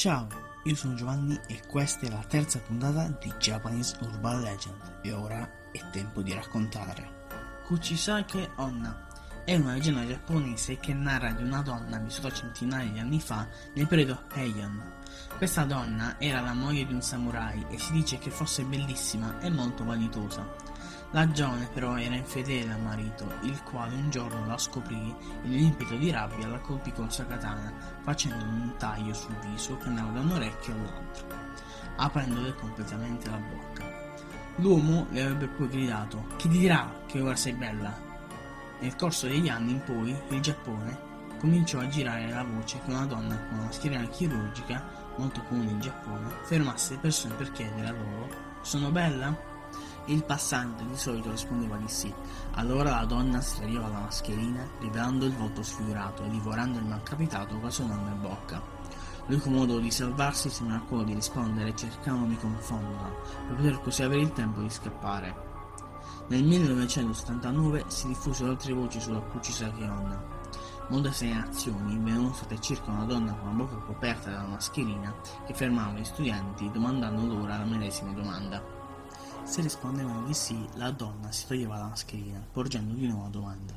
Ciao, io sono Giovanni e questa è la terza puntata di Japanese Urban Legend e ora è tempo di raccontare. Kuchisake Onna è una leggenda giapponese che narra di una donna vissuta centinaia di anni fa nel periodo Heian. Questa donna era la moglie di un samurai e si dice che fosse bellissima e molto vanitosa. La giovane però era infedele al marito, il quale un giorno la scoprì e nell'impeto di rabbia la colpì con sua katana, facendo un taglio sul viso che andava da un orecchio all'altro, aprendole completamente la bocca. L'uomo le avrebbe poi gridato: Chi dirà che ora sei bella? Nel corso degli anni in poi il Giappone cominciò a girare la voce che una donna con una schiena chirurgica, molto comune in Giappone, fermasse le persone per chiedere a loro: Sono bella? Il passante di solito rispondeva di sì. Allora la donna si toglieva la mascherina, rivelando il volto sfigurato e divorando il malcapitato mano in bocca. L'unico modo di salvarsi sembra quello di rispondere cercando di confonderla, per poter così avere il tempo di scappare. Nel 1979 si diffusero altre voci sulla Kuchisake Onna. Molte segnalazioni venivano state circa una donna con la bocca coperta da una mascherina che fermava gli studenti domandando loro la medesima domanda. Se rispondevano di sì, la donna si toglieva la mascherina, porgendo di nuovo la domanda.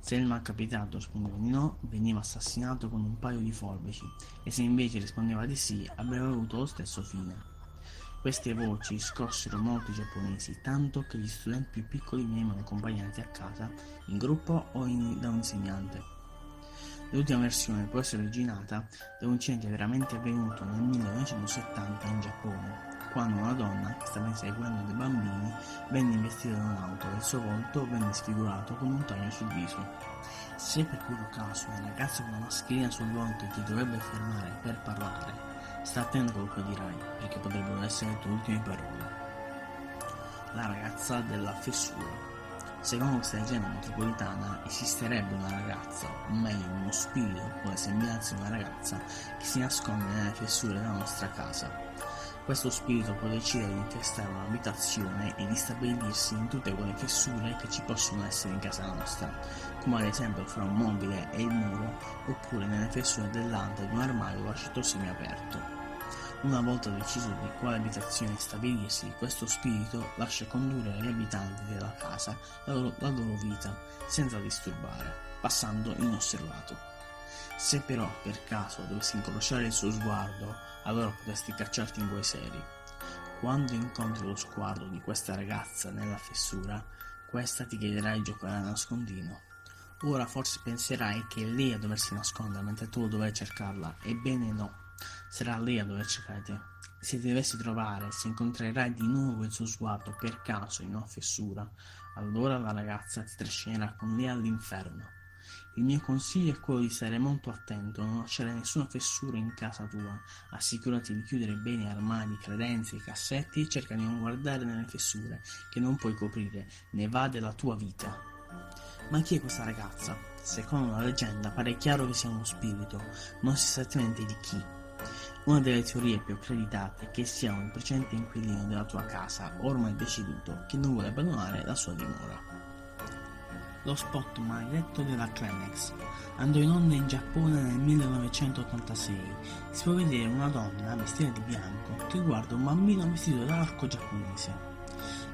Se il malcapitato rispondeva di no, veniva assassinato con un paio di forbici, e se invece rispondeva di sì, avrebbe avuto lo stesso fine. Queste voci scossero molti giapponesi, tanto che gli studenti più piccoli venivano accompagnati a casa, in gruppo o in, da un insegnante. L'ultima versione può essere originata da un incidente veramente avvenuto nel 1970 in Giappone, quando una donna che stava inseguendo dei bambini venne investita da un'auto e il suo volto venne sfigurato con un taglio sul viso. Se per puro caso una ragazza con una mascherina sul volto ti dovrebbe fermare per parlare, sta attento a quello che dirai, perché potrebbero essere le tue ultime parole. La ragazza della fessura. Secondo questa leggenda metropolitana esisterebbe una ragazza, o meglio uno spirito con le sembianze di una ragazza che si nasconde nelle fessure della nostra casa questo spirito può decidere di infestare un'abitazione e di stabilirsi in tutte quelle fessure che ci possono essere in casa nostra, come ad esempio fra un mobile e il muro, oppure nelle fessure dell'anta di un armadio lasciato semiaperto. Una volta deciso di quale abitazione stabilirsi, questo spirito lascia condurre gli abitanti della casa la loro, la loro vita senza disturbare, passando inosservato. Se però per caso dovessi incrociare il suo sguardo, allora potresti cacciarti in guai seri. Quando incontri lo sguardo di questa ragazza nella fessura, questa ti chiederà di giocare a nascondino. Ora forse penserai che è lei a doversi nascondere mentre tu dovrai cercarla. Ebbene no, sarà lei a dover cercare te. Se ti dovessi trovare, se incontrerai di nuovo il suo sguardo per caso in una fessura, allora la ragazza ti trascinerà con lei all'inferno. Il mio consiglio è quello di stare molto attento, non lasciare nessuna fessura in casa tua, assicurati di chiudere bene armadi, credenze cassetti e cerca di non guardare nelle fessure che non puoi coprire, ne va della tua vita. Ma chi è questa ragazza? Secondo la leggenda pare chiaro che sia uno spirito, non si sa esattamente di chi. Una delle teorie più accreditate è che sia un precedente inquilino della tua casa, ormai deceduto, che non vuole abbandonare la sua dimora lo spot maledetto della Kleenex. Andò in onda in Giappone nel 1986. Si può vedere una donna vestita di bianco che guarda un bambino vestito da arco giapponese.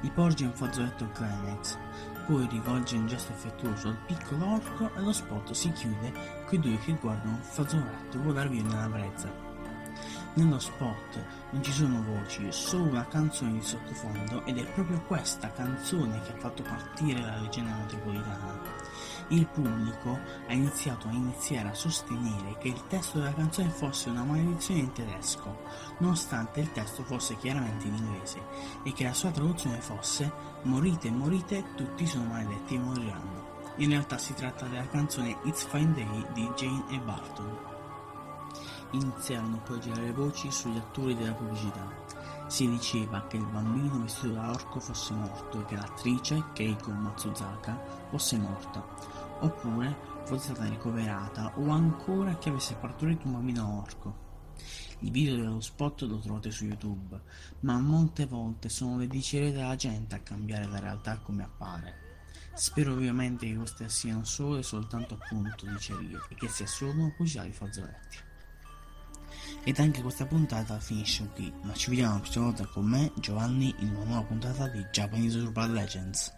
Gli porge un fazzoletto Kleenex, poi rivolge un gesto affettuoso al piccolo orco e lo spot si chiude con i due che guardano il fazzoletto volare via nella brezza. Nello spot non ci sono voci, solo una canzone di sottofondo ed è proprio questa canzone che ha fatto partire la leggenda metropolitana. Il pubblico ha iniziato a iniziare a sostenere che il testo della canzone fosse una maledizione in tedesco, nonostante il testo fosse chiaramente in inglese, e che la sua traduzione fosse Morite, morite, tutti sono maledetti e moriranno. In realtà si tratta della canzone It's Fine Day di Jane e Barton. Iniziarono poi a girare voci sugli attori della pubblicità. Si diceva che il bambino vestito da orco fosse morto e che l'attrice, Keiko Matsuzaka, fosse morta, oppure fosse stata ricoverata o ancora che avesse partorito un bambino orco. Il video dello spot lo trovate su YouTube, ma molte volte sono le dicerie della gente a cambiare la realtà come appare. Spero ovviamente che queste siano solo e soltanto appunto dicerie e che sia solo una pubblicità di fazzoletti. Ed anche questa puntata finisce qui, ma ci vediamo la prossima volta con me, Giovanni, in una nuova puntata di Japanese Urban Legends.